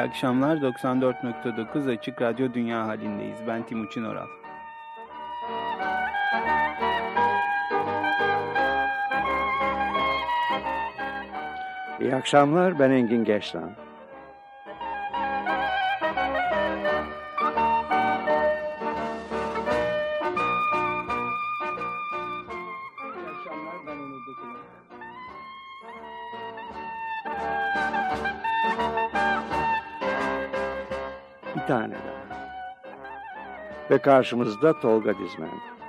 İyi akşamlar. 94.9 Açık Radyo Dünya halindeyiz. Ben Timuçin Oral. İyi akşamlar. Ben Engin Geçtan. Ve karşımızda Tolga Dizmen.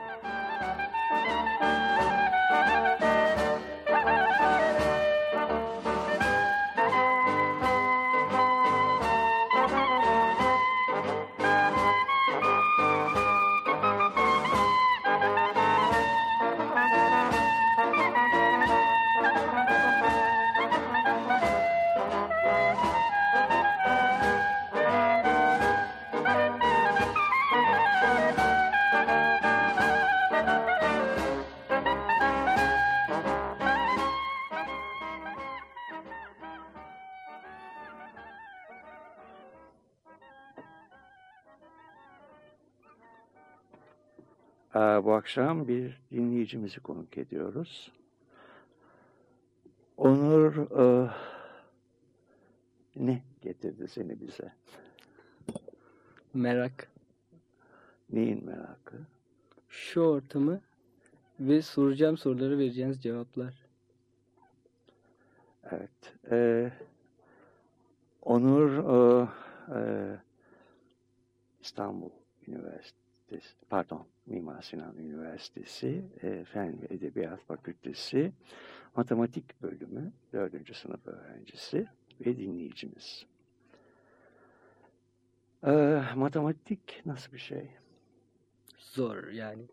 Bu akşam bir dinleyicimizi konuk ediyoruz. Onur e, ne getirdi seni bize? Merak. Neyin merakı? Şu ortamı ve soracağım sorulara vereceğiniz cevaplar. Evet. E, Onur e, e, İstanbul Üniversitesi, pardon Mimar Sinan Üniversitesi e, Fen ve Edebiyat Fakültesi Matematik Bölümü 4. sınıf öğrencisi ve dinleyicimiz. E, matematik nasıl bir şey? Zor yani.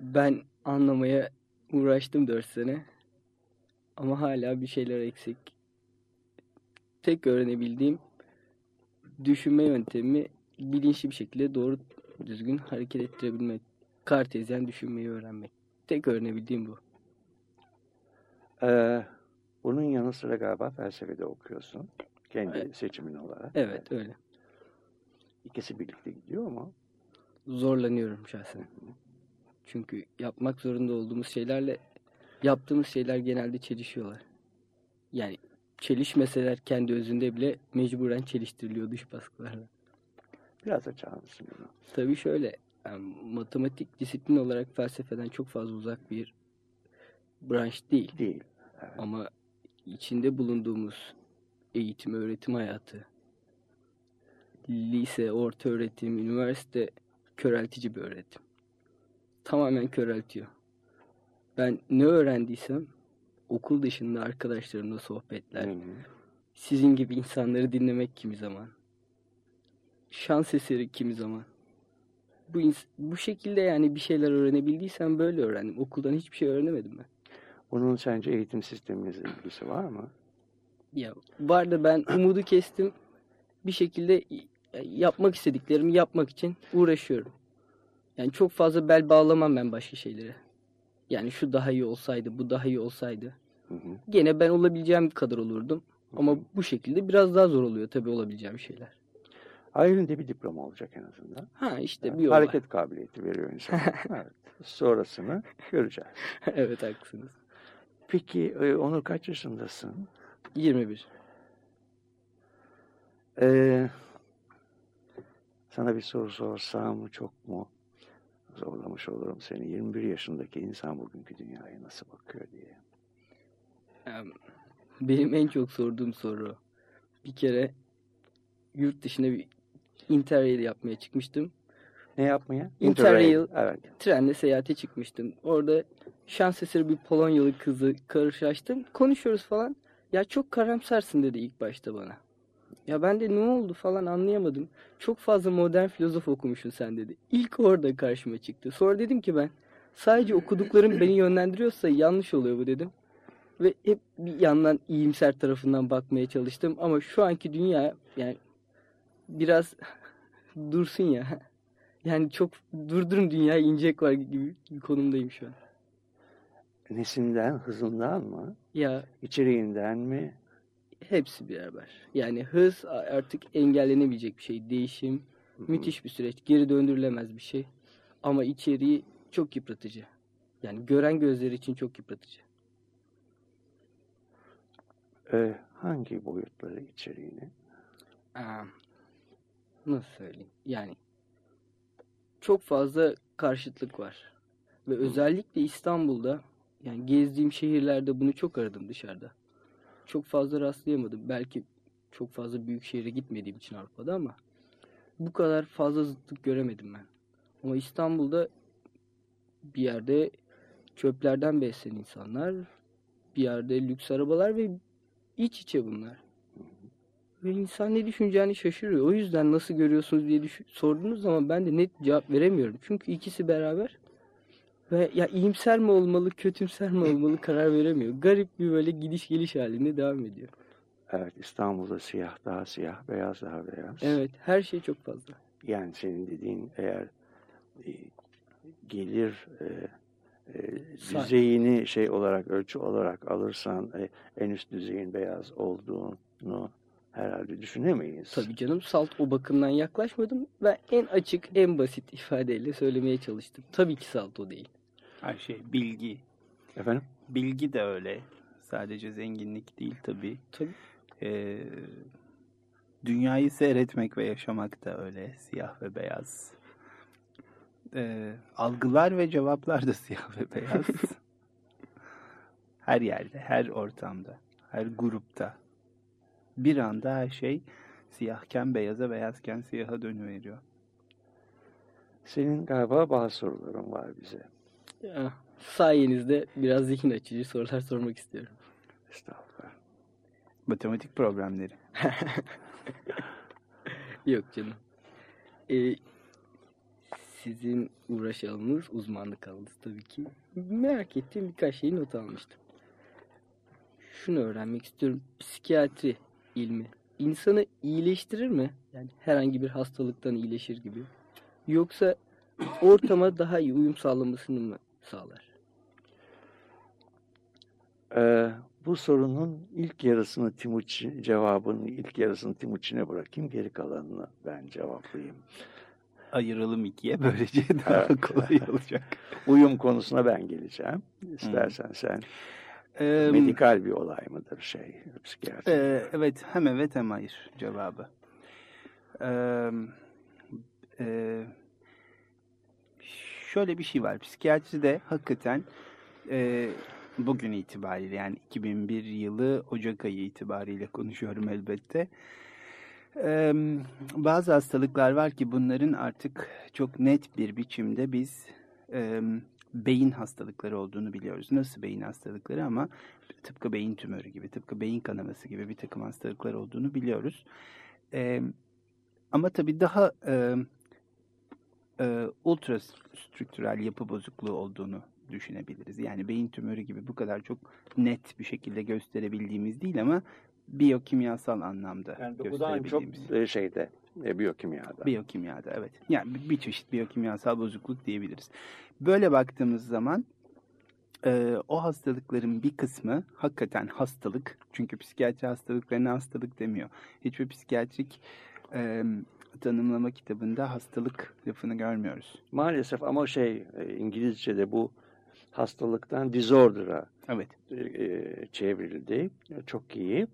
Ben anlamaya uğraştım 4 sene. Ama hala bir şeyler eksik. Tek öğrenebildiğim düşünme yöntemi bilinçli bir şekilde doğru düzgün hareket ettirebilmek. Kartezyen düşünmeyi öğrenmek. Tek öğrenebildiğim bu. Ee, bunun yanı sıra galiba felsefede okuyorsun. Kendi Evet. seçimin olarak. Evet öyle. İkisi birlikte gidiyor mu? Zorlanıyorum şahsen. Çünkü yapmak zorunda olduğumuz şeylerle yaptığımız şeyler genelde çelişiyorlar. Yani çelişmeseler kendi özünde bile mecburen çeliştiriliyor dış baskılarla. Biraz açar mısın bunu? Tabii şöyle, yani matematik disiplin olarak felsefeden çok fazla uzak bir branş değil. Değil. Evet. Ama içinde bulunduğumuz eğitim, öğretim hayatı, lise, orta öğretim, üniversite köreltici bir öğretim. Tamamen köreltiyor. Ben ne öğrendiysem okul dışında arkadaşlarımla sohbetler, Hı hı. sizin gibi insanları dinlemek kimi zaman, şans eseri kimi zaman. Bu, bu şekilde yani bir şeyler öğrenebildiysem böyle öğrendim. Okuldan hiçbir şey öğrenemedim ben. Bunun sence eğitim sistemimizle ilgisi var mı? Ya var da ben umudu kestim. Bir şekilde yapmak istediklerimi yapmak için uğraşıyorum. Yani çok fazla bel bağlamam ben başka şeylere. Yani şu daha iyi olsaydı, bu daha iyi olsaydı. Hı hı. Gene ben olabileceğim kadar olurdum. Ama bu şekilde biraz daha zor oluyor tabii olabileceğim şeyler. Ayrında bir diploma olacak en azından. Ha işte Evet, bir. Hareket kabiliyeti veriyor insana. evet. Sonrasını göreceğiz. evet haklısınız. Peki e, Onur kaç yaşındasın? 21. Ee, sana bir soru sorsam çok mu zorlamış olurum seni? 21 yaşındaki insan bugünkü dünyaya nasıl bakıyor diye. Benim en çok sorduğum soru. Bir kere yurt dışına bir interrail yapmaya çıkmıştım. Ne yapmaya? Interrail. Evet. Trenle seyahate çıkmıştım. Orada şans eseri bir Polonyalı kızı karşılaştım. Konuşuyoruz falan. Ya çok karamsarsın dedi ilk başta bana. Ya ben de ne oldu falan anlayamadım. Çok fazla modern filozof okumuşsun sen dedi. İlk orada karşıma çıktı. Sonra dedim ki ben sadece okuduklarım beni yönlendiriyorsa yanlış oluyor bu dedim. Ve hep bir yandan iyimser tarafından bakmaya çalıştım. Ama şu anki dünya yani biraz dursun ya. Yani çok durdurun dünya inecek var gibi bir konumdayım şu an. Nesinden, hızından mı? Ya İçeriğinden mi? hepsi beraber. Yani hız artık engellenebilecek bir şey. Değişim müthiş bir süreç. Geri döndürülemez bir şey. Ama içeriği çok yıpratıcı. Yani gören gözler için çok yıpratıcı. Ee, hangi boyutları içeriğini? Aa, nasıl söyleyeyim? Yani çok fazla karşıtlık var. Ve özellikle İstanbul'da yani gezdiğim şehirlerde bunu çok aradım dışarıda. Çok fazla rastlayamadım. Belki çok fazla büyük şehire gitmediğim için Avrupa'da ama bu kadar fazla zıtlık göremedim ben. Ama İstanbul'da bir yerde çöplerden beslenen insanlar, bir yerde lüks arabalar ve iç içe bunlar. Ve insan ne düşüneceğini şaşırıyor. O yüzden nasıl görüyorsunuz diye sorduğunuz zaman ben de net cevap veremiyorum. Çünkü ikisi beraber ve ya iyimser mi olmalı, kötümser mi olmalı karar veremiyor. Garip bir böyle gidiş geliş halinde devam ediyor. Evet, İstanbul'da siyah daha siyah, beyaz daha beyaz. Evet, her şey çok fazla. Yani senin dediğin eğer e, gelir e, e, düzeyini şey olarak ölçü olarak alırsan e, en üst düzeyin beyaz olduğunu herhalde düşünemeyiz. Tabii canım salt o bakımdan yaklaşmadım ve en açık, en basit ifadeyle söylemeye çalıştım. Tabii ki salt o değil. Her şey bilgi. Efendim? Bilgi de öyle. Sadece zenginlik değil tabii. Tabii. Ee, dünyayı seyretmek ve yaşamak da öyle. Siyah ve beyaz. Ee, algılar ve cevaplar da siyah ve beyaz. her yerde, her ortamda, her grupta. Bir anda her şey siyahken beyaza, beyazken siyaha dönüveriyor. Senin galiba bazı soruların var bize. Ya, sayenizde biraz zihin açıcı sorular sormak istiyorum. Estağfurullah. Matematik problemleri. Yok canım. Ee, sizin uğraş alanınız uzmanlık alanınız tabii ki. Merak ettiğim birkaç şeyi not almıştım. Şunu öğrenmek istiyorum. Psikiyatri ilmi insanı iyileştirir mi? Yani herhangi bir hastalıktan iyileşir gibi. Yoksa ortama daha iyi uyum sağlamasını mı sağlar? Ee, bu sorunun ilk yarısını Timuçin, cevabının ilk yarısını Timuçin'e bırakayım. Geri kalanını ben cevaplayayım. Ayıralım ikiye böylece daha Evet. kolay olacak. Uyum konusuna ben geleceğim. İstersen sen Ee, medikal bir olay mıdır şey psikiyatri? Ee, evet hem evet hem hayır cevabı. Ee, e, şöyle bir şey var. Psikiyatride hakikaten e, bugün itibariyle yani 2001 yılı Ocak ayı itibariyle konuşuyorum elbette. Ee, bazı hastalıklar var ki bunların artık çok net bir biçimde biz e, beyin hastalıkları olduğunu biliyoruz. Nasıl beyin hastalıkları ama tıpkı beyin tümörü gibi, tıpkı beyin kanaması gibi bir takım hastalıklar olduğunu biliyoruz. Ee, ama tabii daha e, e, ultra strüktürel yapı bozukluğu olduğunu düşünebiliriz. Yani beyin tümörü gibi bu kadar çok net bir şekilde gösterebildiğimiz değil ama biyokimyasal anlamda Yani dokudan çok e, şeyde e, biyokimyada. Biyokimyada evet. Yani bir- çeşit biyokimyasal bozukluk diyebiliriz. Böyle baktığımız zaman e, o hastalıkların bir kısmı hakikaten hastalık. Çünkü psikiyatri hastalıklarına hastalık demiyor. Hiçbir psikiyatrik e, tanımlama kitabında hastalık lafını görmüyoruz. Maalesef ama şey e, İngilizce'de bu hastalıktan disorder'a Evet. e, çevrildi. Çok iyi.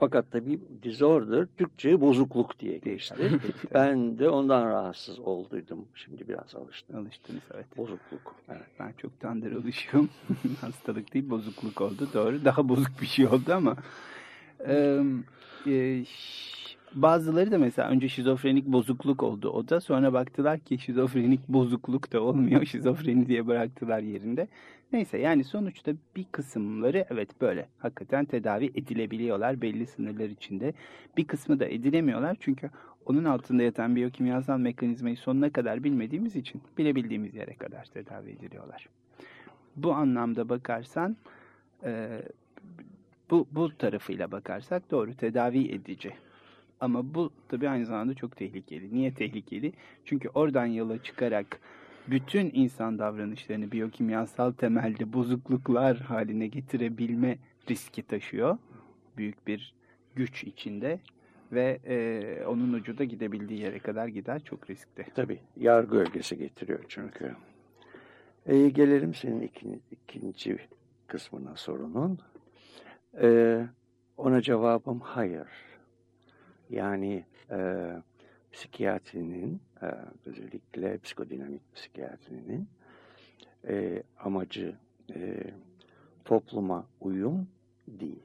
Fakat tabii disorder Türkçe bozukluk diye geçti. ben de ondan rahatsız olduydum. Şimdi biraz alıştım. Alıştınız evet. Bozukluk. Evet. Ben çoktandır alışıyorum. Hastalık değil bozukluk oldu. Doğru. Daha bozuk bir şey oldu ama. E, ş- Bazıları da mesela önce şizofrenik bozukluk oldu o da. Sonra baktılar ki şizofrenik bozukluk da olmuyor. Şizofreni diye bıraktılar yerinde. Neyse yani sonuçta bir kısımları evet böyle hakikaten tedavi edilebiliyorlar belli sınırlar içinde. Bir kısmı da edilemiyorlar çünkü onun altında yatan biyokimyasal mekanizmayı sonuna kadar bilmediğimiz için bilebildiğimiz yere kadar tedavi ediliyorlar. Bu anlamda bakarsan e, bu, bu tarafıyla bakarsak doğru tedavi edici. Ama bu tabii aynı zamanda çok tehlikeli. Niye tehlikeli? Çünkü oradan yola çıkarak bütün insan davranışlarını biyokimyasal temelde bozukluklar haline getirebilme riski taşıyor. Büyük bir güç içinde ve e, onun ucu da gidebildiği yere kadar gider çok riskli. Tabii yargı gölgesi getiriyor çünkü. E, gelelim senin ikinci, ikinci kısmına sorunun. E, ona cevabım hayır. Yani e, psikiyatrinin e, özellikle psikodinamik psikiyatrinin e, amacı e, topluma uyum değil.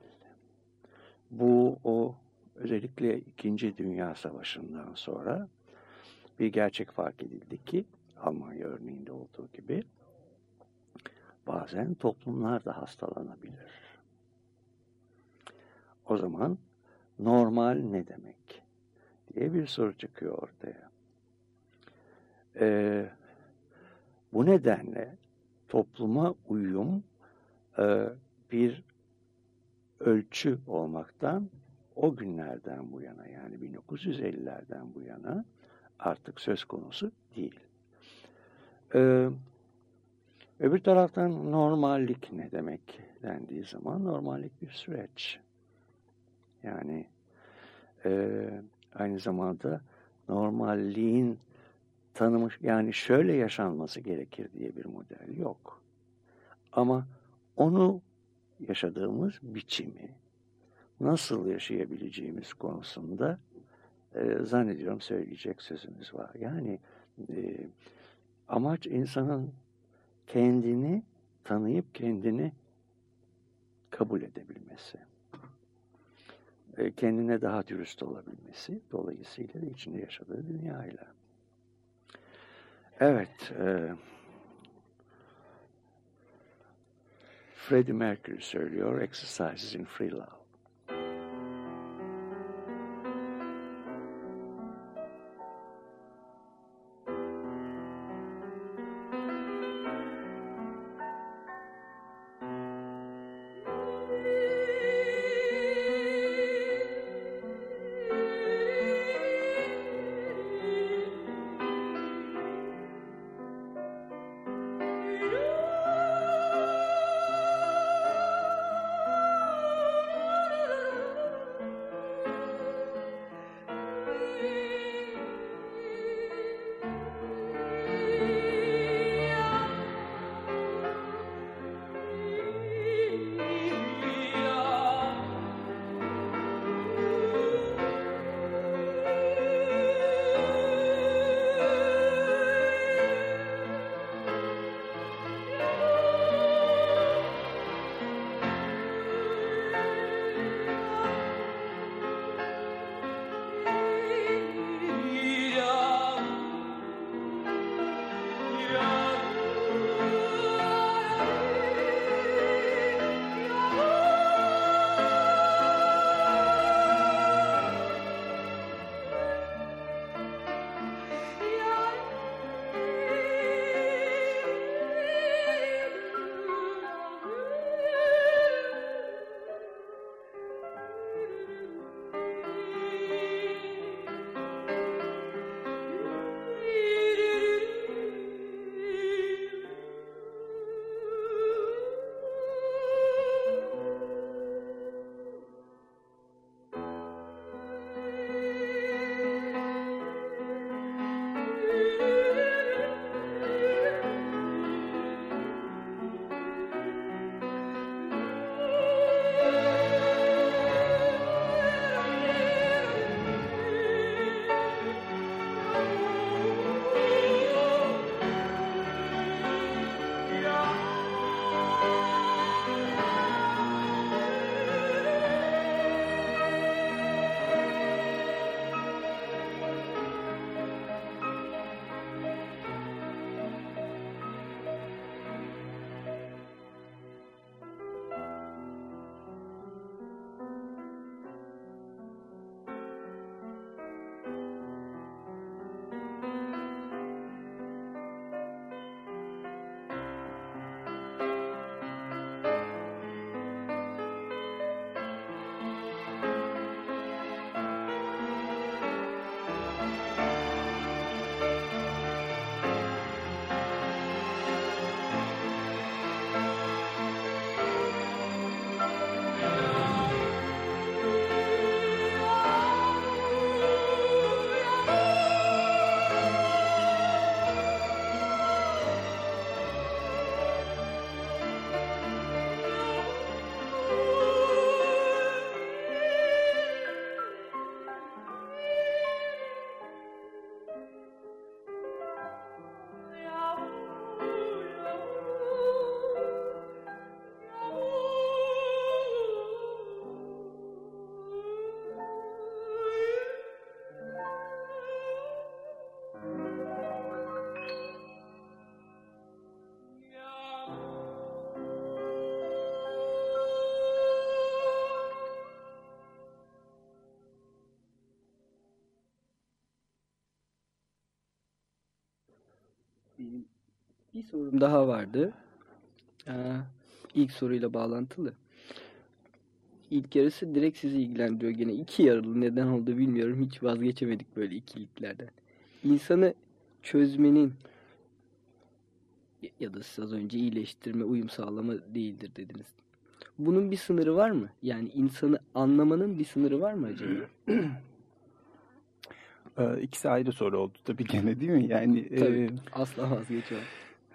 Bu o özellikle İkinci Dünya Savaşı'ndan sonra bir gerçek fark edildi ki Almanya örneğinde olduğu gibi bazen toplumlar da hastalanabilir. O zaman normal ne demek diye bir soru çıkıyor ortaya. Ee, bu nedenle topluma uyum e, bir ölçü olmaktan o günlerden bu yana yani 1950'lerden bu yana artık söz konusu değil. Ee, öbür taraftan normallik ne demek dendiği zaman normallik bir süreç. Yani e, aynı zamanda normalliğin tanımış yani şöyle yaşanması gerekir diye bir model yok. Ama onu yaşadığımız biçimi nasıl yaşayabileceğimiz konusunda e, zannediyorum söyleyecek sözümüz var. Yani e, amaç insanın kendini tanıyıp kendini kabul edebilmesi. E, kendine daha dürüst olabilmesi. Dolayısıyla da içinde yaşadığı dünyayla. Evet. E, Freddie Mercury söylüyor Exercises in Free Love. Bir sorum daha vardı. Ee, ilk soruyla bağlantılı. İlk yarısı direkt sizi ilgilendiriyor gene. iki yarılı neden oldu bilmiyorum. Hiç vazgeçemedik böyle ikiliklerden. İnsanı çözmenin ya da siz az önce iyileştirme, uyum sağlama değildir dediniz. Bunun bir sınırı var mı? Yani insanı anlamanın bir sınırı var mı acaba? Ee, ikisi ayrı soru oldu tabii gene değil mi? Yani Tabii. e, Asla vazgeçemem.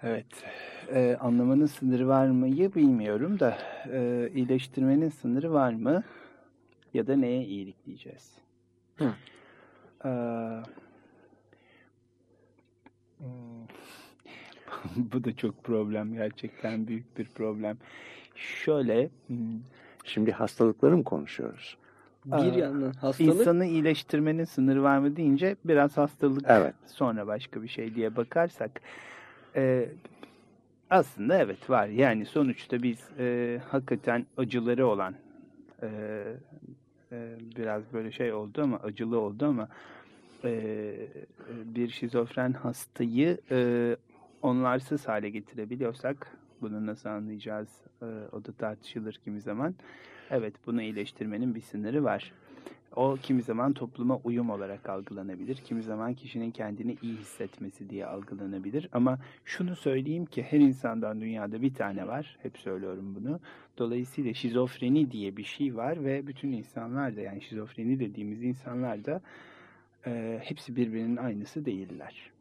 Evet e, anlamanın sınırı var mıyı bilmiyorum da e, iyileştirmenin sınırı var mı? Ya da neye iyilik diyeceğiz? Hı. Ee, hmm, Bu da çok problem gerçekten büyük bir problem. Şöyle hmm, Şimdi hastalıkları mı konuşuyoruz? Bir Aa, yandan hastalık insanı iyileştirmenin sınırı var mı deyince biraz hastalık Evet. sonra başka bir şey diye bakarsak e, aslında evet var. Yani sonuçta biz e, hakikaten acıları olan e, e, biraz böyle şey oldu ama acılı oldu ama e, bir şizofren hastayı e, onlarsız hale getirebiliyorsak bunu nasıl anlayacağız e, o da tartışılır kimi zaman. Evet bunu iyileştirmenin bir sınırı var. O kimi zaman topluma uyum olarak algılanabilir. Kimi zaman kişinin kendini iyi hissetmesi diye algılanabilir. Ama şunu söyleyeyim ki her insandan dünyada bir tane var. Hep söylüyorum bunu. Dolayısıyla şizofreni diye bir şey var ve bütün insanlar da yani şizofreni dediğimiz insanlar da e, hepsi birbirinin aynısı değiller.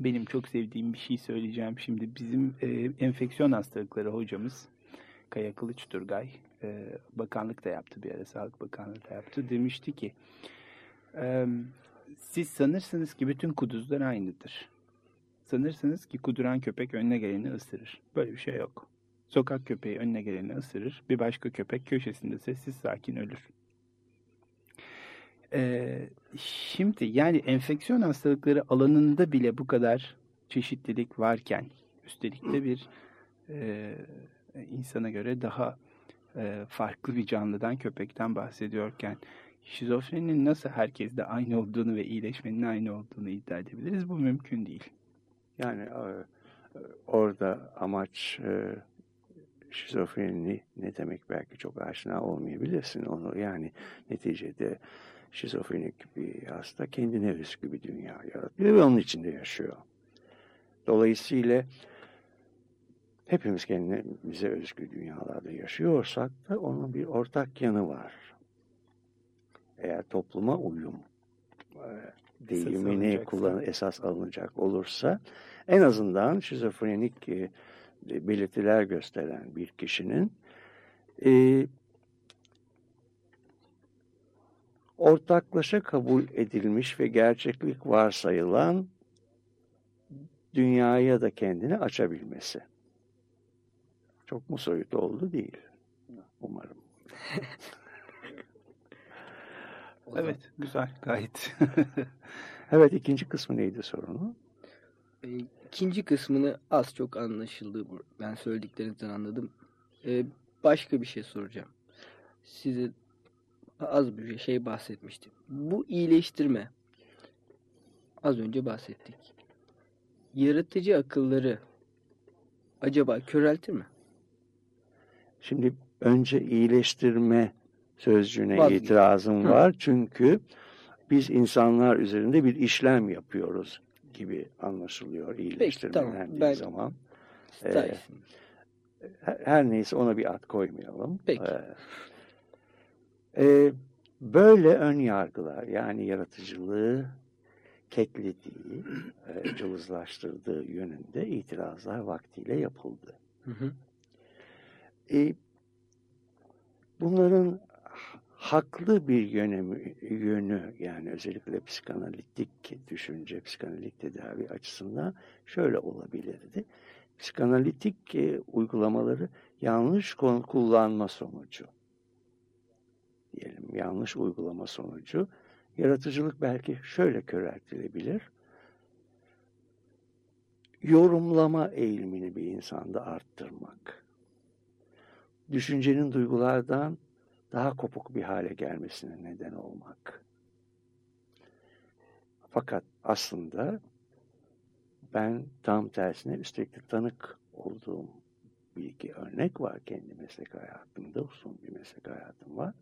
Benim çok sevdiğim bir şey söyleyeceğim şimdi. Bizim e, enfeksiyon hastalıkları hocamız Kaya Kılıç Turgay e, bakanlık da yaptı bir ara Sağlık Bakanlığı da yaptı. Demişti ki e, siz sanırsınız ki bütün kuduzlar aynıdır. Sanırsınız ki kuduran köpek önüne geleni ısırır. Böyle bir şey yok. Sokak köpeği önüne geleni ısırır. Bir başka köpek köşesinde sessiz sakin ölür. Ee, şimdi yani enfeksiyon hastalıkları alanında bile bu kadar çeşitlilik varken üstelik de bir e, insana göre daha e, farklı bir canlıdan köpekten bahsediyorken şizofreninin nasıl herkeste aynı olduğunu ve iyileşmenin aynı olduğunu iddia edebiliriz? Bu mümkün değil. Yani e, orada amaç e, şizofreni ne demek belki çok aşina olmayabilirsin onu yani neticede şizofrenik bir hasta kendine özgü bir dünya yaratıyor ve onun içinde yaşıyor. Dolayısıyla hepimiz kendimize özgü dünyalarda yaşıyorsak da onun bir ortak yanı var. Eğer topluma uyum e, deyimini kullan esas alınacak olursa en azından şizofrenik e, belirtiler gösteren bir kişinin e, ortaklaşa kabul edilmiş ve gerçeklik varsayılan dünyaya da kendini açabilmesi. Çok mu soyut oldu değil. Umarım. Evet, güzel, gayet. Evet ikinci kısmı neydi sorunu? E, İkinci kısmını az çok anlaşıldı. bu- Ben söylediklerinizden anladım. E, başka bir şey soracağım. Size az bir şey bahsetmiştim. Bu iyileştirme az önce bahsettik. Yaratıcı akılları acaba köreltir mi? Şimdi önce iyileştirme sözcüğüne Vazgeç. itirazım Hı. var. Çünkü biz insanlar üzerinde bir işlem yapıyoruz gibi anlaşılıyor iyileştirme tamam. dendiği Ben- zaman. Ee, her neyse ona bir ad koymayalım. Peki. Ee, e, böyle ön yargılar yani yaratıcılığı keklediği, e, cılızlaştırdığı yönünde itirazlar vaktiyle yapıldı. Hı hı. E, bunların haklı bir yönü, yönü yani özellikle psikanalitik düşünce, psikanalitik tedavi açısından şöyle olabilirdi. Psikanalitik e, uygulamaları yanlış kullanma sonucu diyelim yanlış uygulama sonucu yaratıcılık belki şöyle köreltilebilir. Yorumlama eğilimini bir insanda arttırmak. Düşüncenin duygulardan daha kopuk bir hale gelmesine neden olmak. Fakat aslında ben tam tersine üstelik tanık olduğum bir iki örnek var kendi meslek hayatımda. Uzun bir meslek hayatım var.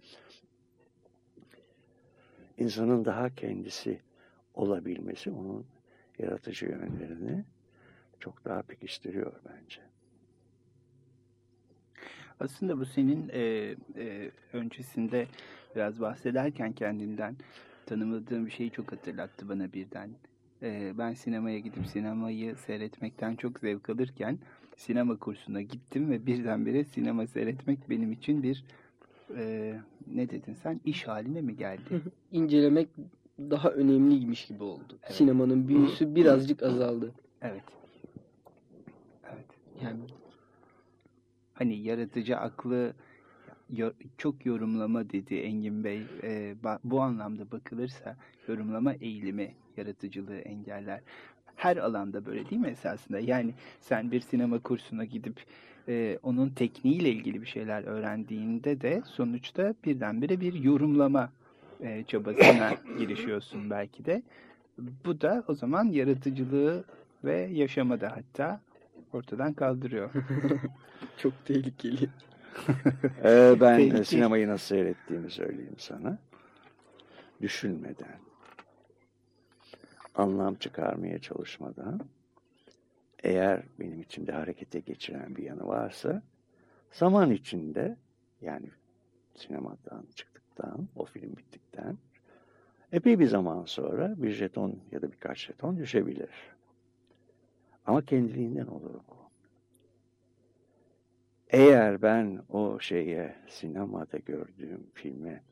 İnsanın daha kendisi olabilmesi onun yaratıcı yönlerini çok daha pekiştiriyor bence. Aslında bu senin e, e, öncesinde biraz bahsederken kendinden tanımladığım bir şeyi çok hatırlattı bana birden. E, ben sinemaya gidip sinemayı seyretmekten çok zevk alırken sinema kursuna gittim ve birdenbire sinema seyretmek benim için bir e, ne dedin sen iş haline mi geldi? İncelemek daha önemliymiş gibi oldu. Evet. Sinemanın büyüsü birazcık azaldı. Evet. Evet. Yani Hani yaratıcı aklı çok yorumlama dedi Engin Bey. Ee, bu anlamda bakılırsa yorumlama eğilimi yaratıcılığı engeller. Her alanda böyle değil mi esasında? Yani sen bir sinema kursuna gidip e, onun tekniğiyle ilgili bir şeyler öğrendiğinde de sonuçta birdenbire bir yorumlama e, çabasına girişiyorsun belki de. Bu da o zaman yaratıcılığı ve yaşama da hatta ortadan kaldırıyor. çok tehlikeli. Ee, ben Tehlikeli. sinemayı nasıl seyrettiğimi söyleyeyim sana. Düşünmeden, anlam çıkarmaya çalışmadan, eğer benim içimde harekete geçiren bir yanı varsa, zaman içinde, yani sinemadan çıktıktan, o film bittikten, epey bir zaman sonra bir jeton ya da birkaç jeton düşebilir. Ama kendiliğinden olur bu. Eğer ben o şeye sinemada gördüğüm filme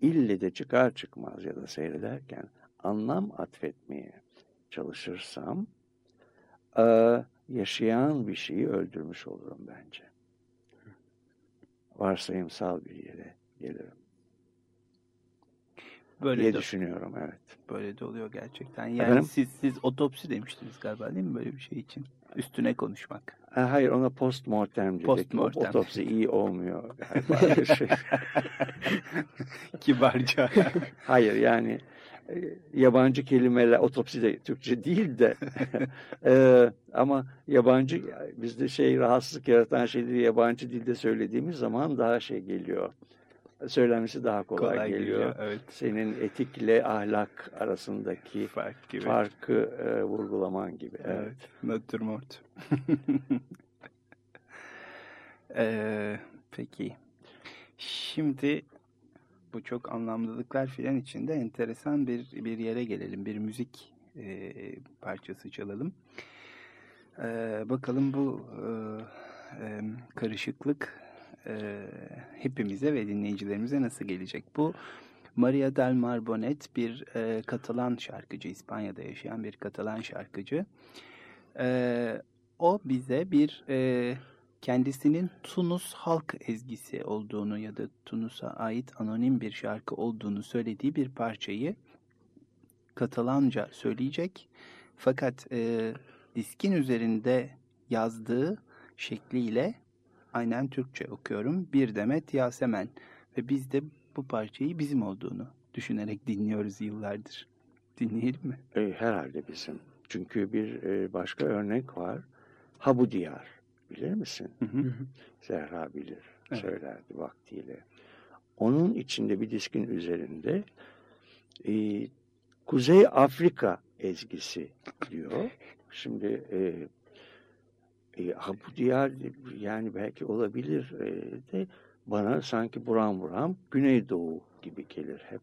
ille de çıkar çıkmaz ya da seyrederken anlam atfetmeye çalışırsam eee, yaşayan bir şeyi öldürmüş olurum bence. Varsayımsal bir yere gelirim Böyle diye de, düşünüyorum evet. böyle de oluyor gerçekten. Yani Efendim? siz siz otopsi demiştiniz galiba değil mi böyle bir şey için? Üstüne konuşmak. Ha, Hayır ona postmortem dedik. Postmortem. Otopsi iyi olmuyor şey. Kibarca. Hayır yani e, yabancı kelimeler otopsi de Türkçe değil de e, ama yabancı bizde şey rahatsızlık yaratan şeyleri yabancı dilde söylediğimiz zaman daha şey geliyor. Söylenmesi daha kolay, Kolay geliyor. geliyor. Evet. Senin etikle ahlak arasındaki Fark gibi. farkı e, vurgulaman gibi. Evet. Evet. Natürmort. Ee, peki. Şimdi bu çok anlamlılıklar filan içinde enteresan bir bir yere gelelim. Bir müzik e, parçası çalalım. Ee, bakalım bu e, e, karışıklık e, hepimize ve dinleyicilerimize nasıl gelecek? Bu Maria del Mar Bonet bir e, Katalan şarkıcı, İspanya'da yaşayan bir Katalan şarkıcı. E, o bize bir e, kendisinin Tunus halk ezgisi olduğunu ya da Tunus'a ait anonim bir şarkı olduğunu söylediği bir parçayı Katalanca söyleyecek. Fakat e, diskin üzerinde yazdığı şekliyle aynen Türkçe okuyorum. Bir demet Yasemen ve biz de bu parçayı bizim olduğunu düşünerek dinliyoruz yıllardır. Dinleyelim mi? E, herhalde bizim. Çünkü bir e, başka örnek var. Habu Diyar. Bilir misin? Hı hı. Zehra bilir. Evet. Söylerdi vaktiyle. Onun içinde bir diskin üzerinde e, Kuzey Afrika ezgisi diyor. Şimdi e, e, Habu Diyar yani belki olabilir e, de bana sanki buram buram Güneydoğu gibi gelir hep.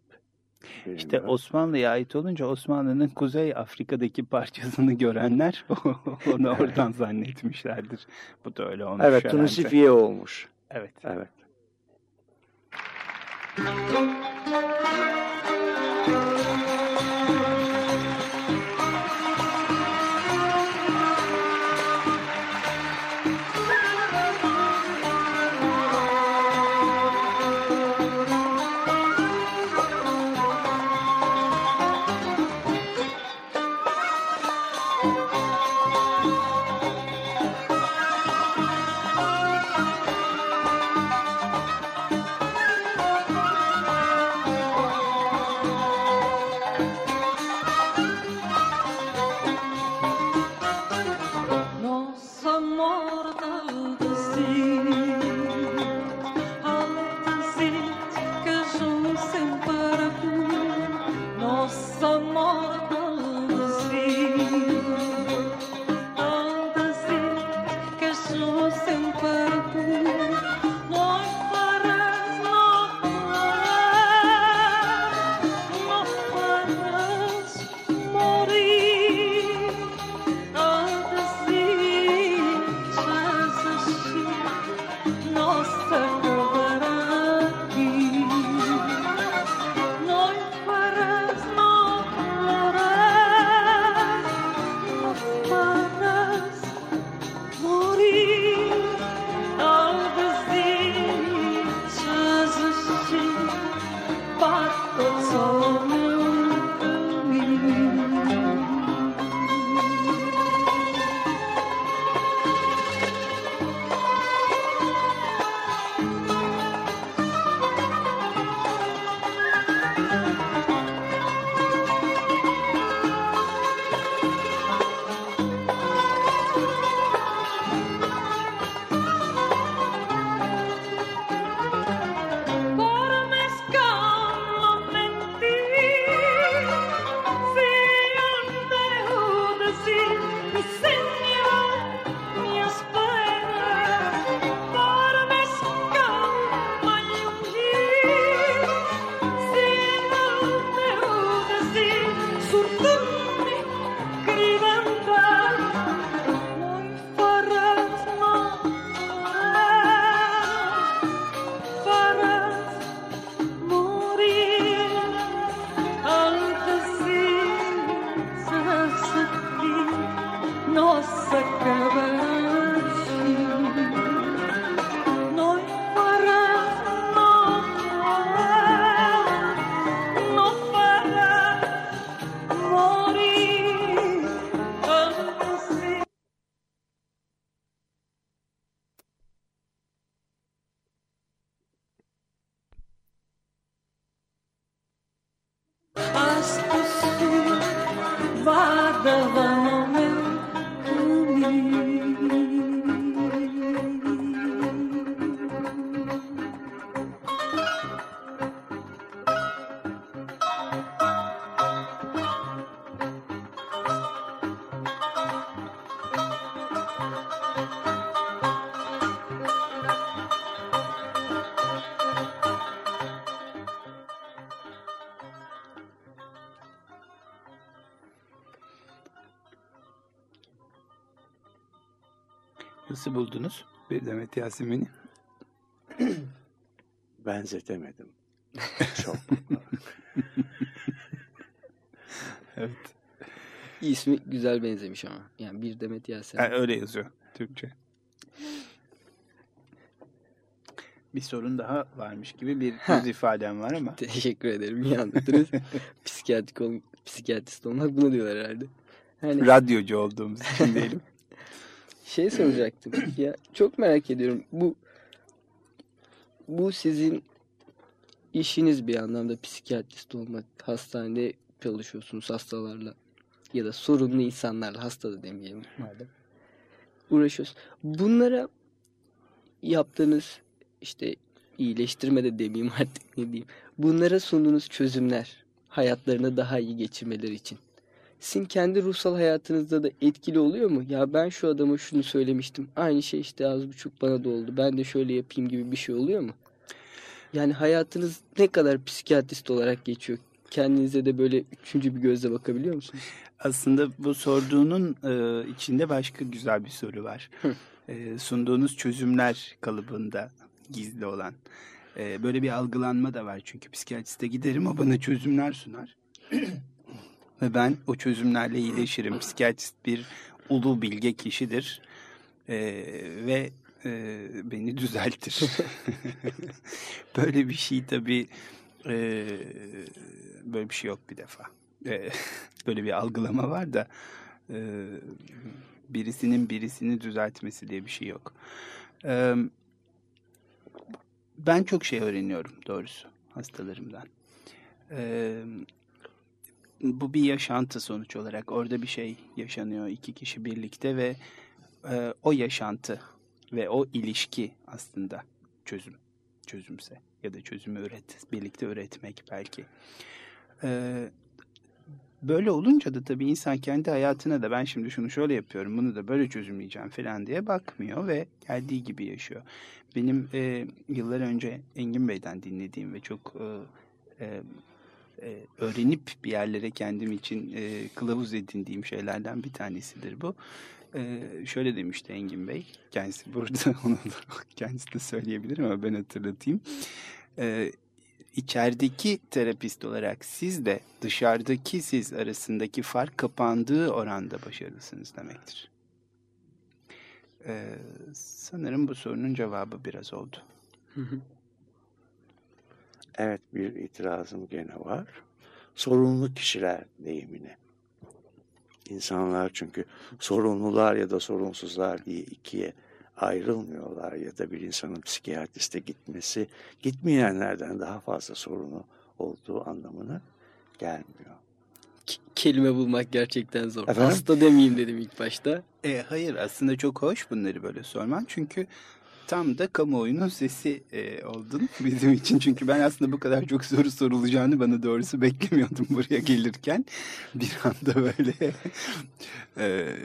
İşte Bilmiyorum. Osmanlı'ya ait olunca Osmanlı'nın Kuzey Afrika'daki parçasını görenler onu oradan zannetmişlerdir. Bu da öyle olmuş Evet. Tunisifiye olmuş. Evet. Evet. Thank Yasemin'i? Benzetemedim. Çok. evet. İsmi güzel benzemiş ama. Yani bir Demet Yasemin. Ha, öyle yazıyor Türkçe. Bir sorun daha varmış gibi bir yüz ifadem var ama. Teşekkür ederim. İyi anlattınız. Psikiyatrik ol, psikiyatrist olmak bunu diyorlar herhalde. Hani Radyocu olduğumuz için diyelim. şey soracaktım. ya çok merak ediyorum. Bu bu sizin işiniz bir anlamda psikiyatrist olmak. Hastanede çalışıyorsunuz hastalarla ya da sorunlu insanlarla hasta da demeyelim madem. Uğraşıyorsunuz. Bunlara yaptığınız işte iyileştirme de demeyeyim artık ne diyeyim. Bunlara sunduğunuz çözümler hayatlarını daha iyi geçirmeleri için. Sizin kendi ruhsal hayatınızda da etkili oluyor mu? Ya ben şu adama şunu söylemiştim. Aynı şey işte az buçuk bana da oldu. Ben de şöyle yapayım gibi bir şey oluyor mu? Yani hayatınız ne kadar psikiyatrist olarak geçiyor? Kendinize de böyle üçüncü bir gözle bakabiliyor musunuz? Aslında bu sorduğunun e, içinde başka güzel bir soru var. E, sunduğunuz çözümler kalıbında gizli olan. E, böyle bir algılanma da var çünkü psikiyatriste giderim o bana çözümler sunar. Ve ben o çözümlerle iyileşirim. Psikiyatrist bir ulu bilge kişidir. E, ve e, beni düzeltir. böyle bir şey tabii e, böyle bir şey yok bir defa. E, böyle bir algılama var da e, birisinin birisini düzeltmesi diye bir şey yok. E, ben çok şey öğreniyorum doğrusu hastalarımdan. E, bu bir yaşantı sonuç olarak. Orada bir şey yaşanıyor iki kişi birlikte ve e, o yaşantı ve o ilişki aslında çözüm. Çözümse ya da çözümü üret, birlikte üretmek belki. Ee, böyle olunca da tabii insan kendi hayatına da ben şimdi şunu şöyle yapıyorum, bunu da böyle çözümleyeceğim falan diye bakmıyor ve geldiği gibi yaşıyor. Benim e, yıllar önce Engin Bey'den dinlediğim ve çok e, e, öğrenip bir yerlere kendim için e, kılavuz edindiğim şeylerden bir tanesidir bu. Ee, şöyle demişti Engin Bey. Kendisi burada onu da kendisi de söyleyebilir ama ben hatırlatayım. Ee, içerideki terapist olarak siz de dışarıdaki siz arasındaki fark kapandığı oranda başarılısınız demektir. Ee, sanırım bu sorunun cevabı biraz oldu. Evet bir itirazım gene var. Sorunlu kişiler deyimine. İnsanlar çünkü sorunlular ya da sorunsuzlar diye ikiye ayrılmıyorlar ya da bir insanın psikiyatriste gitmesi gitmeyenlerden daha fazla sorunu olduğu anlamına gelmiyor. K- kelime bulmak gerçekten zor. Efendim? Hasta demeyeyim dedim ilk başta. E, hayır aslında çok hoş bunları böyle sorman çünkü tam da kamuoyunun sesi e, oldun bizim için. Çünkü ben aslında bu kadar çok soru sorulacağını bana doğrusu beklemiyordum buraya gelirken. Bir anda böyle e,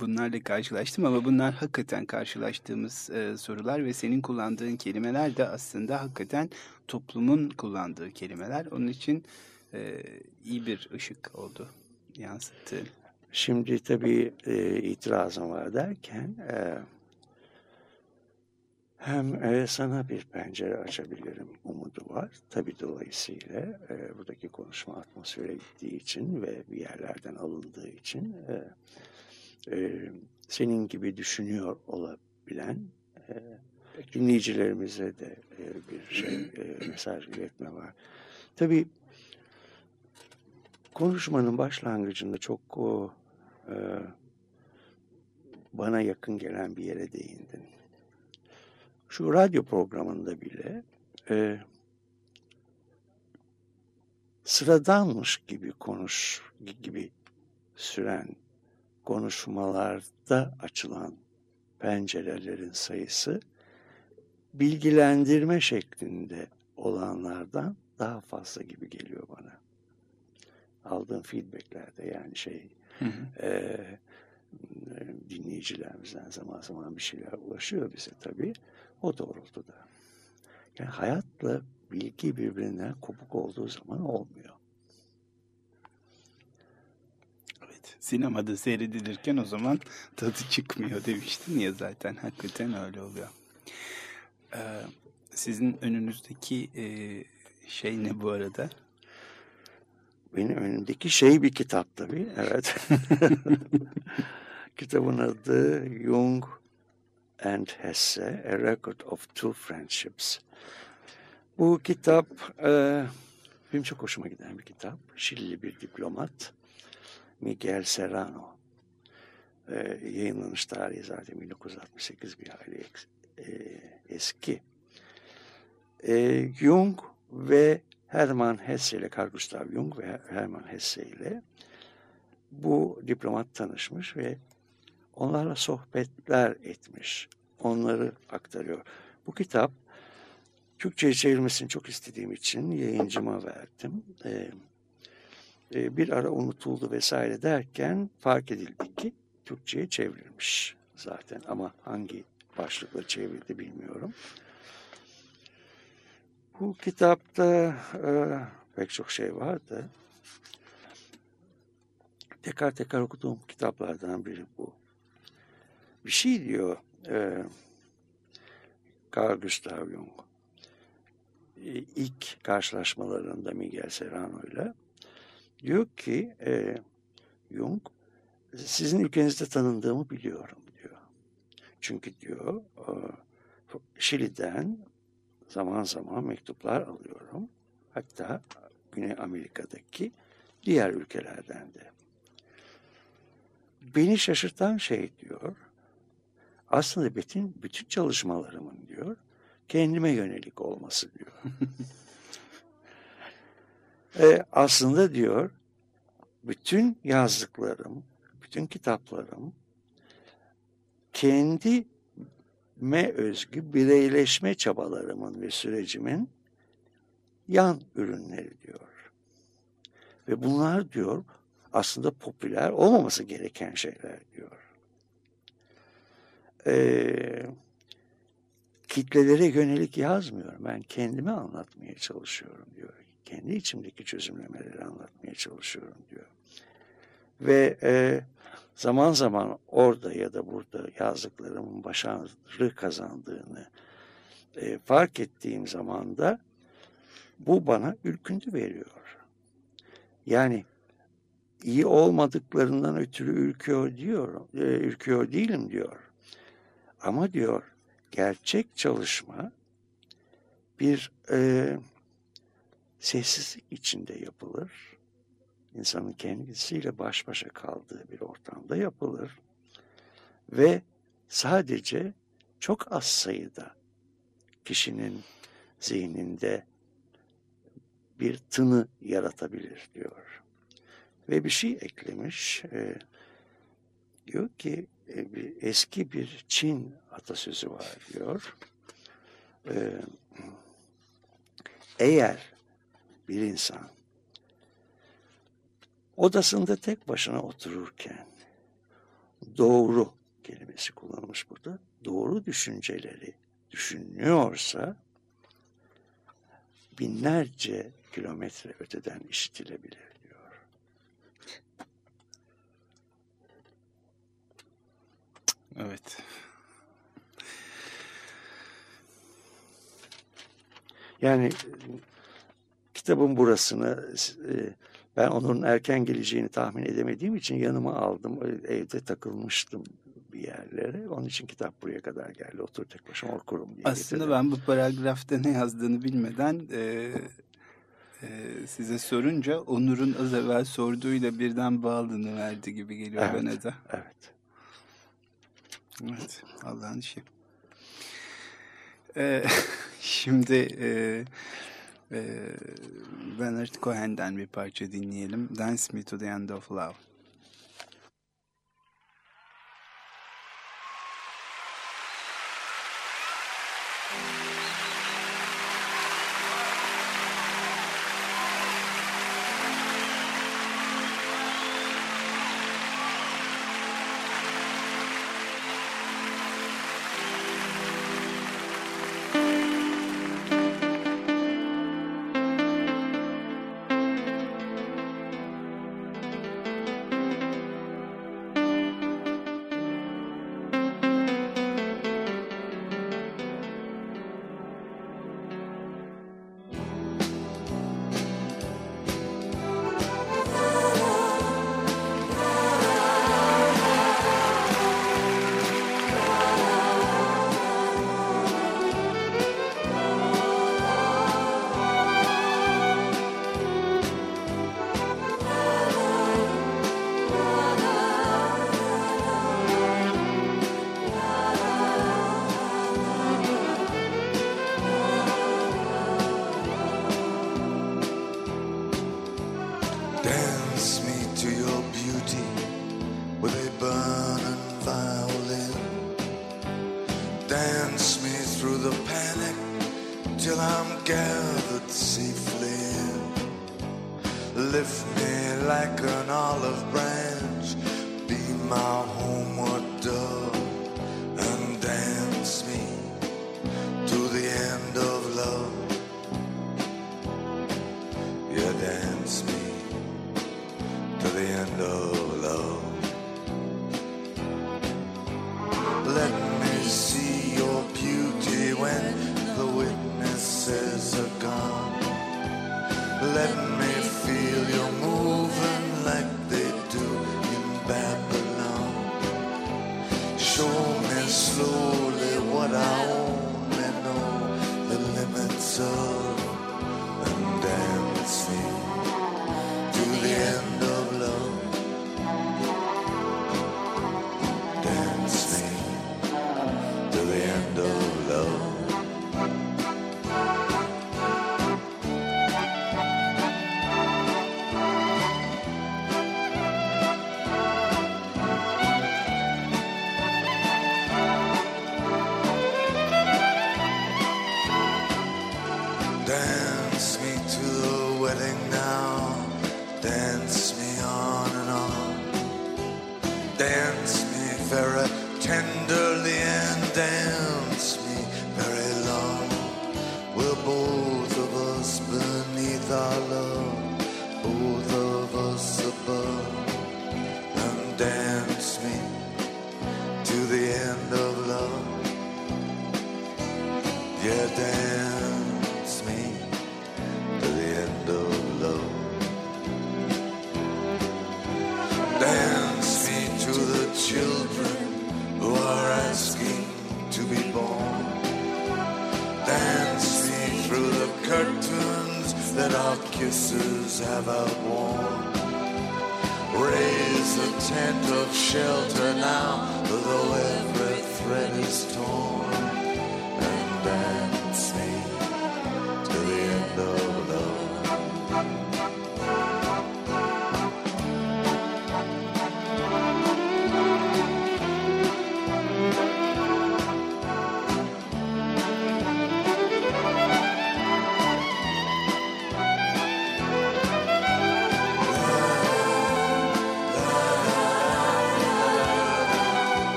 bunlarla karşılaştım ama bunlar hakikaten karşılaştığımız e, sorular ve senin kullandığın kelimeler de aslında hakikaten toplumun kullandığı kelimeler. Onun için e, iyi bir ışık oldu yansıttı. Şimdi tabii e, itirazım var derken e, hem e, sana bir pencere açabilirim umudu var. Tabii dolayısıyla e, buradaki konuşma atmosfere gittiği için ve bir yerlerden alındığı için e, e, senin gibi düşünüyor olabilen e, dinleyicilerimize de e, bir şey e, mesaj iletme var. Tabii konuşmanın başlangıcında çok o, e, bana yakın gelen bir yere değindin. Şu radyo programında bile e, sıradanmış gibi konuş gibi süren konuşmalarda açılan pencerelerin sayısı bilgilendirme şeklinde olanlardan daha fazla gibi geliyor bana. Aldığım feedbacklerde yani şey Hı hı. e, dinleyicilerimizden zaman zaman bir şeyler ulaşıyor bize tabii. O doğrultuda. Yani hayatla bilgi birbirinden kopuk olduğu zaman olmuyor. Evet. Sinemada seyredilirken o zaman tadı çıkmıyor demiştin ya zaten. Hakikaten öyle oluyor. Ee, sizin önünüzdeki e, şey ne bu arada? Benim önümdeki şey bir kitap tabii. Evet. Kitabın adı Jung and Hesse, A Record of Two Friendships. Bu kitap e, benim çok hoşuma giden bir kitap. Şilili bir diplomat. Miguel Serrano. E, yayınlanış tarihi zaten 1968 bir hayli e, eski. E, Jung ve Hermann Hesse ile Carl Gustav Jung ve Hermann Hesse ile bu diplomat tanışmış ve onlarla sohbetler etmiş. Onları aktarıyor. Bu kitap Türkçe'ye çevrilmesini çok istediğim için yayıncıma verdim. Ee, e, bir ara unutuldu vesaire derken fark edildi ki Türkçe'ye çevrilmiş zaten ama hangi başlıkla çevrildi bilmiyorum. Bu kitapta e, pek çok şey vardı. Tekrar tekrar okuduğum kitaplardan biri bu. Bir şey diyor e, Carl Gustav Jung. E, ilk karşılaşmalarında Miguel Serrano ile diyor ki e, Jung sizin ülkenizde tanındığımı biliyorum diyor. Çünkü diyor e, Şili'den zaman zaman mektuplar alıyorum. Hatta Güney Amerika'daki diğer ülkelerden de. Beni şaşırtan şey diyor, aslında bütün, bütün çalışmalarımın diyor, kendime yönelik olması diyor. e, aslında diyor, bütün yazdıklarım, bütün kitaplarım kendi me özgü bireyleşme çabalarımın ve sürecimin yan ürünleri diyor. Ve bunlar diyor aslında popüler olmaması gereken şeyler diyor. Ee, kitlelere yönelik yazmıyorum. Ben kendimi anlatmaya çalışıyorum diyor. Kendi içimdeki çözümlemeleri anlatmaya çalışıyorum diyor. Ve e, zaman zaman orada ya da burada yazdıklarımın başarı kazandığını e, fark ettiğim zaman da bu bana ürküntü veriyor. Yani iyi olmadıklarından ötürü ürküyor diyor, e, ürküyor değilim diyor. Ama diyor gerçek çalışma bir e, sessizlik içinde yapılır insanın kendisiyle baş başa kaldığı bir ortamda yapılır ve sadece çok az sayıda kişinin zihninde bir tını yaratabilir diyor. Ve bir şey eklemiş. E, diyor ki e, bir, eski bir Çin atasözü var diyor. E, eğer bir insan odasında tek başına otururken doğru kelimesi kullanılmış burada. Doğru düşünceleri düşünüyorsa binlerce kilometre öteden işitilebilir diyor. Evet. Yani kitabın burasını e, ben onun erken geleceğini tahmin edemediğim için yanıma aldım. Evde takılmıştım bir yerlere. Onun için kitap buraya kadar geldi. Otur tek başıma okurum diye Aslında getirdim. ben bu paragrafta ne yazdığını bilmeden e, e, size sorunca Onur'un az evvel sorduğuyla birden bağlığını verdi gibi geliyor Evet. bana da. Evet. Evet. Allah'ın işi. E, şimdi e, e, Leonard Cohen'den bir parça dinleyelim. Dance Me to the End of Love.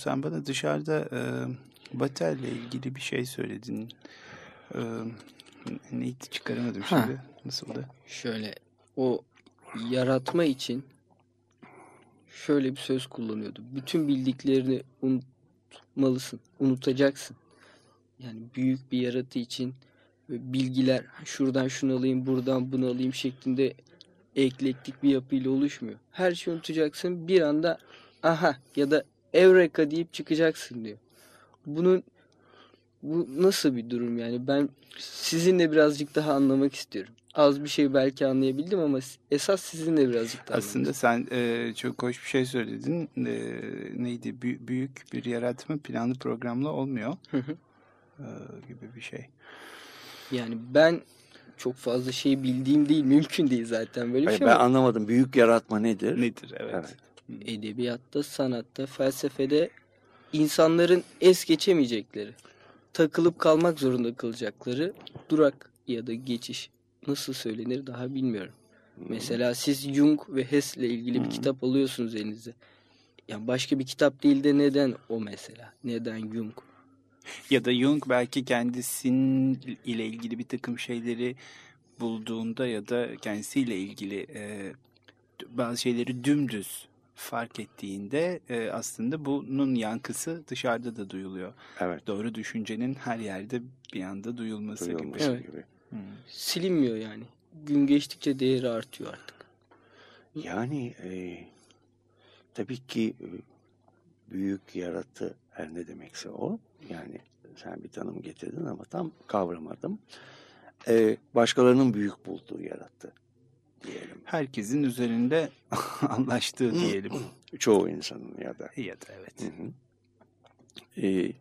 Sen bana dışarıda e, Bater'le ilgili bir şey söyledin. Ee, neydi çıkaramadım Ha. şimdi. Nasıldı? Şöyle o yaratma için şöyle bir söz kullanıyordu. Bütün bildiklerini unutmalısın, unutacaksın. Yani büyük bir yaratı için bilgiler şuradan şunu alayım, buradan bunu alayım şeklinde eklektik bir yapıyla oluşmuyor. Her şeyi unutacaksın. Bir anda aha ya da evreka deyip çıkacaksın diyor. Bunun bu nasıl bir durum yani? Ben sizinle birazcık daha anlamak istiyorum. Az bir şey belki anlayabildim ama esas sizinle birazcık daha Aslında sen e, çok hoş bir şey söyledin. E, neydi? Bü- büyük bir yaratma planlı programlı olmuyor. Hı hı. E, gibi bir şey. Yani ben çok fazla şey bildiğim değil. Mümkün değil zaten böyle bir Hayır, şey ben ama anlamadım. Büyük yaratma nedir? Nedir? Evet. Evet. Edebiyatta, sanatta, felsefede insanların es geçemeyecekleri, takılıp kalmak zorunda kalacakları durak ya da geçiş nasıl söylenir daha bilmiyorum. Mesela siz Jung ve Hess ile ilgili bir kitap alıyorsunuz elinize. Yani başka bir kitap değil de neden o mesela? Neden Jung? Ya da Jung belki kendisinin ile ilgili bir takım şeyleri bulduğunda ya da kendisiyle ilgili e, bazı şeyleri dümdüz fark ettiğinde e, aslında bunun yankısı dışarıda da duyuluyor. Evet. Doğru düşüncenin her yerde bir anda duyulması, Duyulması gibi. Evet. gibi. Hmm. Silinmiyor yani. Gün geçtikçe değeri artıyor artık. Yani e, tabii ki e, büyük yaratı her ne demekse o. Yani sen bir tanım getirdin ama tam kavramadım. E, başkalarının büyük bulduğu yarattı. Herkesin üzerinde anlaştığı diyelim. Çoğu insanın ya da. ya da evet. Hı hı. E,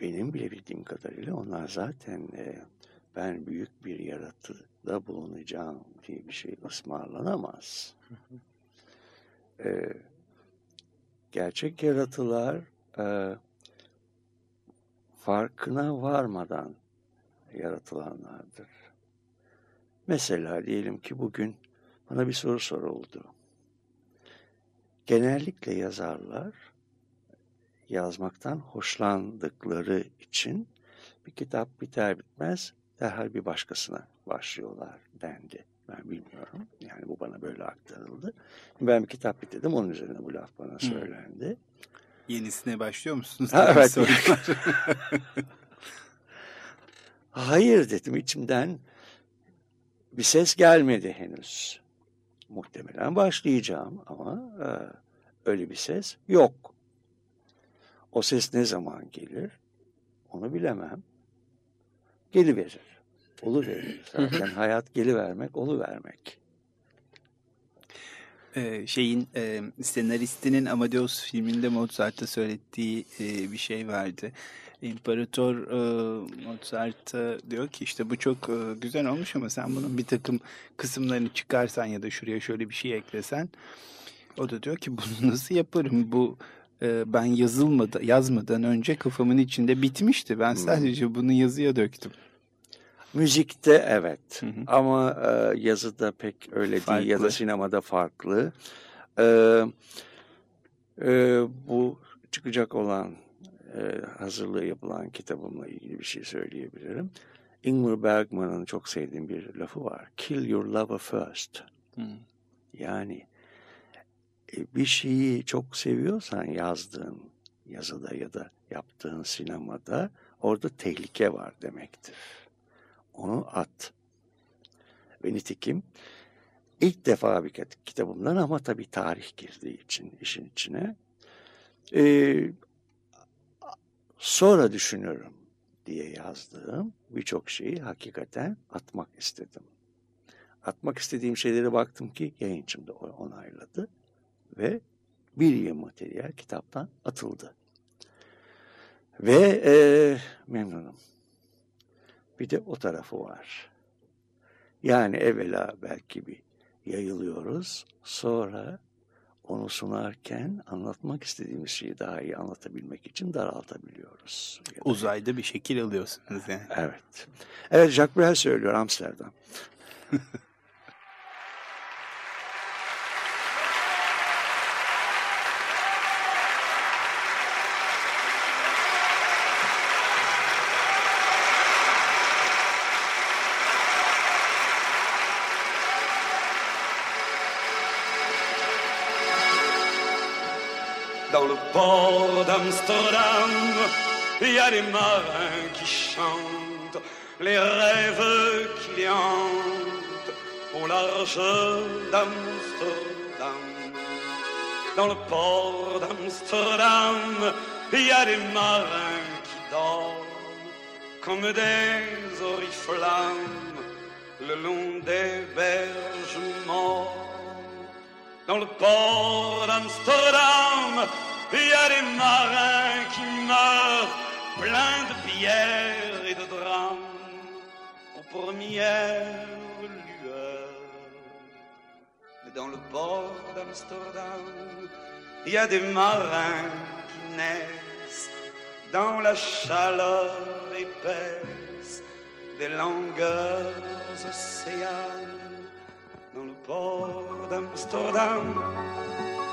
benim bile bildiğim kadarıyla onlar zaten e, ben büyük bir yaratıda bulunacağım diye bir şey ısmarlanamaz. E, gerçek yaratılar e, farkına varmadan yaratılanlardır. Mesela diyelim ki bugün bana bir soru soruldu. Genellikle yazarlar yazmaktan hoşlandıkları için bir kitap biter bitmez derhal bir başkasına başlıyorlar dendi. Ben bilmiyorum. Yani bu bana böyle aktarıldı. Ben bir kitap bitirdim. Onun üzerine bu laf bana söylendi. Yenisine başlıyor musunuz? Ha, evet. Hayır dedim içimden bir ses gelmedi henüz. Muhtemelen başlayacağım ama e, öyle bir ses yok. O ses ne zaman gelir onu bilemem. Geliverir. Oluverir. Zaten hayat gelivermek, oluvermek. Ee, şeyin e, senaristinin Amadeus filminde Mozart'a söylettiği e, bir şey vardı. İmparator e, Mozart'a diyor ki işte bu çok e, güzel olmuş ama sen bunun bir takım kısımlarını çıkarsan ya da şuraya şöyle bir şey eklesen o da diyor ki bunu nasıl yaparım bu e, ben yazılmadı yazmadan önce kafamın içinde bitmişti ben sadece bunu yazıya döktüm. Müzikte evet Hı hı. ama e, yazıda pek öyle değil ya da Farklı. sinemada farklı. E, e, bu çıkacak olan e, hazırlığı yapılan kitabımla ilgili bir şey söyleyebilirim. Ingmar Bergman'ın çok sevdiğim bir lafı var. Kill your lover first. Hı. Yani e, bir şeyi çok seviyorsan yazdığın yazıda ya da yaptığın sinemada orada tehlike var demektir. Onu at. Ve nitekim ilk defa bir kitabımdan ama tabii tarih girdiği için işin içine e, sonra düşünürüm diye yazdığım birçok şeyi hakikaten atmak istedim. Atmak istediğim şeylere baktım ki yayıncım da onayladı ve bir yıl materyal kitaptan atıldı. Ve e, memnunum. Bir de o tarafı var. Yani evvela belki bir yayılıyoruz. Sonra onu sunarken anlatmak istediğimiz şeyi daha iyi anlatabilmek için daraltabiliyoruz. Ya da- Uzayda bir şekil alıyorsunuz yani. Evet. Evet Jacques Brel söylüyor Amsterdam. port d'Amsterdam, il y a des marins qui chantent les rêves qui les hantent au large d'Amsterdam. Dans le port d'Amsterdam, il y a des marins qui dorment comme des oriflammes le long des berges mortes. Dans le port d'Amsterdam, il y a des marins qui meurent pleins de pierres et de drames aux premières lueurs. Mais dans le port d'Amsterdam, il y a des marins qui naissent dans la chaleur épaisse des longueurs océanes dans le port d'Amsterdam.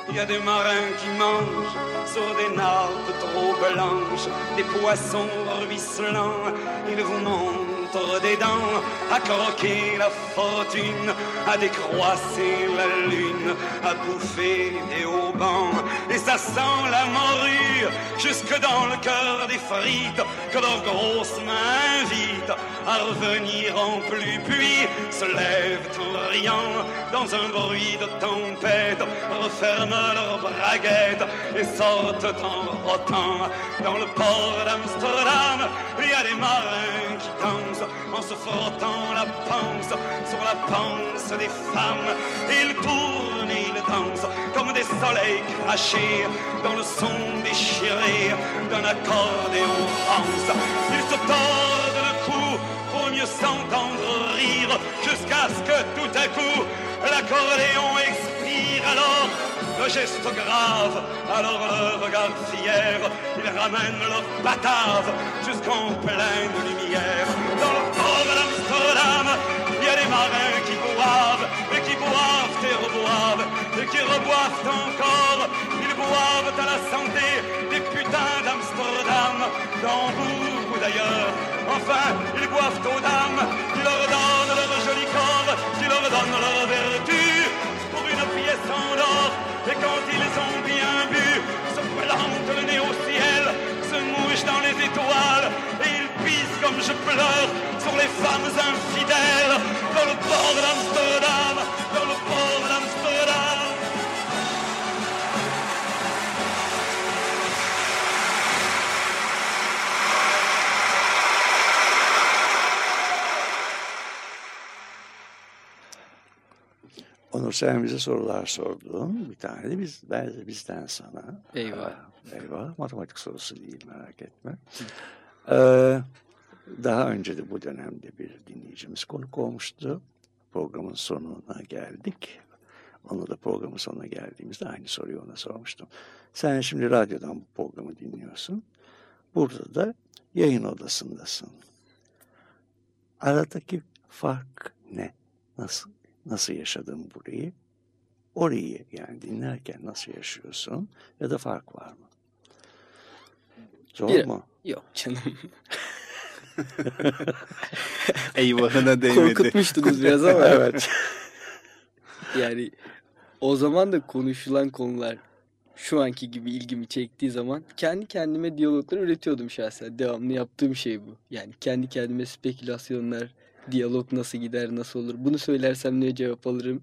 Il y a des marins qui mangent sur des nappes trop blanches, des poissons ruisselants. Ils vous montrent des dents à croquer la fortune, à décroisser la lune, à bouffer des haubans. Et ça sent la morue jusque dans le cœur des frites que leurs grosses mains invitent à revenir en pluie, puis se lèvent en riant dans un bruit de tempête, referment leurs braguettes et sortent en rotant. Dans le port d'Amsterdam, il y a des marins qui dansent en se frottant la panse sur la panse des femmes. Il tourne et il danse comme des soleils crachés dans le son déchiré d'un accordéon France. Il se tord le cou pour mieux s'entendre jusqu'à ce que tout à coup l'accordéon expire alors le geste grave, alors le regard fier, ils ramènent leur batave jusqu'en pleine lumière. Dans le port d'Amsterdam, il y a des marins qui boivent, et qui boivent et reboivent, et qui reboivent encore. Ils boivent à la santé des putains d'Amsterdam, d'Hambourg ou d'ailleurs. Enfin, ils boivent aux dames, qui leur donnent joli corps, qui leur donnent leur vertu pour une pièce en or. Et quand ils ont bien bu, se plantent le nez au ciel, se mouchent dans les étoiles, et ils pissent comme je pleure sur les femmes infidèles, dans le port de Bize sorular sordun. Bir tane de biz, ben de bizden sana. Eyvah. Ee, eyvah. Matematik sorusu değil merak etme. Ee, daha önce de bu dönemde bir dinleyicimiz konuk olmuştu. Programın sonuna geldik. Onunla da programın sonuna geldiğimizde aynı soruyu ona sormuştum. Sen şimdi radyodan bu programı dinliyorsun. Burada da yayın odasındasın. Aradaki fark ne? Nasıl nasıl yaşadın burayı? Orayı yani dinlerken nasıl yaşıyorsun? Ya da fark var mı? Zor Bir- mu? Yok canım. Eyvahına değmedi. Korkutmuştunuz biraz ama. evet. Yani o zaman da konuşulan konular şu anki gibi ilgimi çektiği zaman kendi kendime diyaloglar üretiyordum şahsen. Devamlı yaptığım şey bu. Yani kendi kendime spekülasyonlar, diyalog nasıl gider, nasıl olur, bunu söylersem ne cevap alırım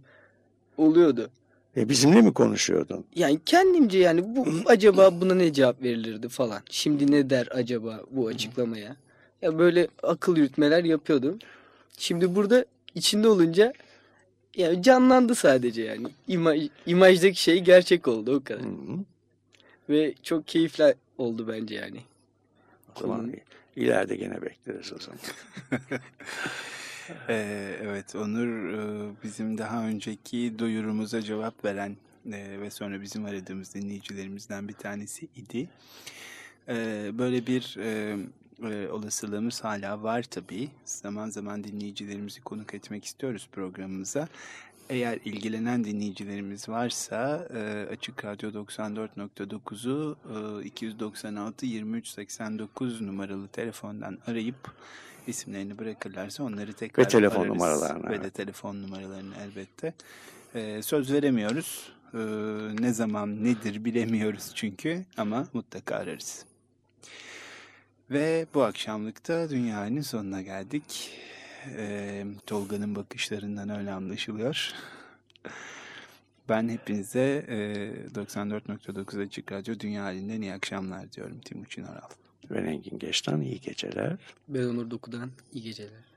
oluyordu. E bizimle mi konuşuyordun? Yani kendimce yani bu acaba buna ne cevap verilirdi falan. Şimdi ne der acaba bu açıklamaya? Ya böyle akıl yürütmeler yapıyordum. Şimdi burada içinde olunca ya canlandı sadece yani. İmaj, imajdaki şey gerçek oldu o kadar. Hı -hı. Ve çok keyifli oldu bence yani. O zaman ileride gene bekleriz o zaman. Ee, evet Onur e, bizim daha önceki duyurumuza cevap veren e, ve sonra bizim aradığımız dinleyicilerimizden bir tanesi idi. Ee, böyle bir e, olasılığımız hala var tabii. Zaman zaman dinleyicilerimizi konuk etmek istiyoruz programımıza. Eğer ilgilenen dinleyicilerimiz varsa e, Açık Radyo 94.9'u e, 296 23 89 numaralı telefondan arayıp isimlerini bırakırlarsa onları tekrar Ve telefon ararız. numaralarını, Ve de evet. telefon numaralarını elbette. E, söz veremiyoruz. E, ne zaman nedir bilemiyoruz çünkü ama mutlaka ararız. Ve bu akşamlıkta dünyanın sonuna geldik. E, Tolga'nın bakışlarından öyle anlaşılıyor. Ben hepinize e, 94.9 Açık Radyo Dünya Halinden iyi akşamlar diyorum Timuçin Oral. Ben Engin Geç'ten iyi geceler. Ben Onur Doku'dan iyi geceler.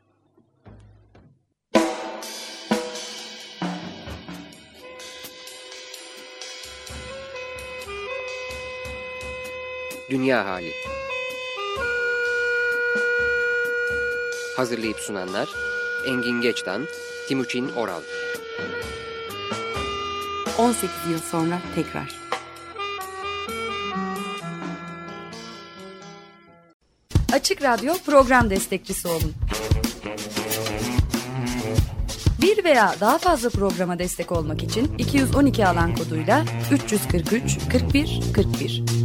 Dünya Hali Hazırlayıp sunanlar Engin Geçtan, Timuçin Oral 18 yıl sonra tekrar. Açık Radyo program destekçisi olun. Bir veya daha fazla programa destek olmak için 212 alan koduyla 343 41 41.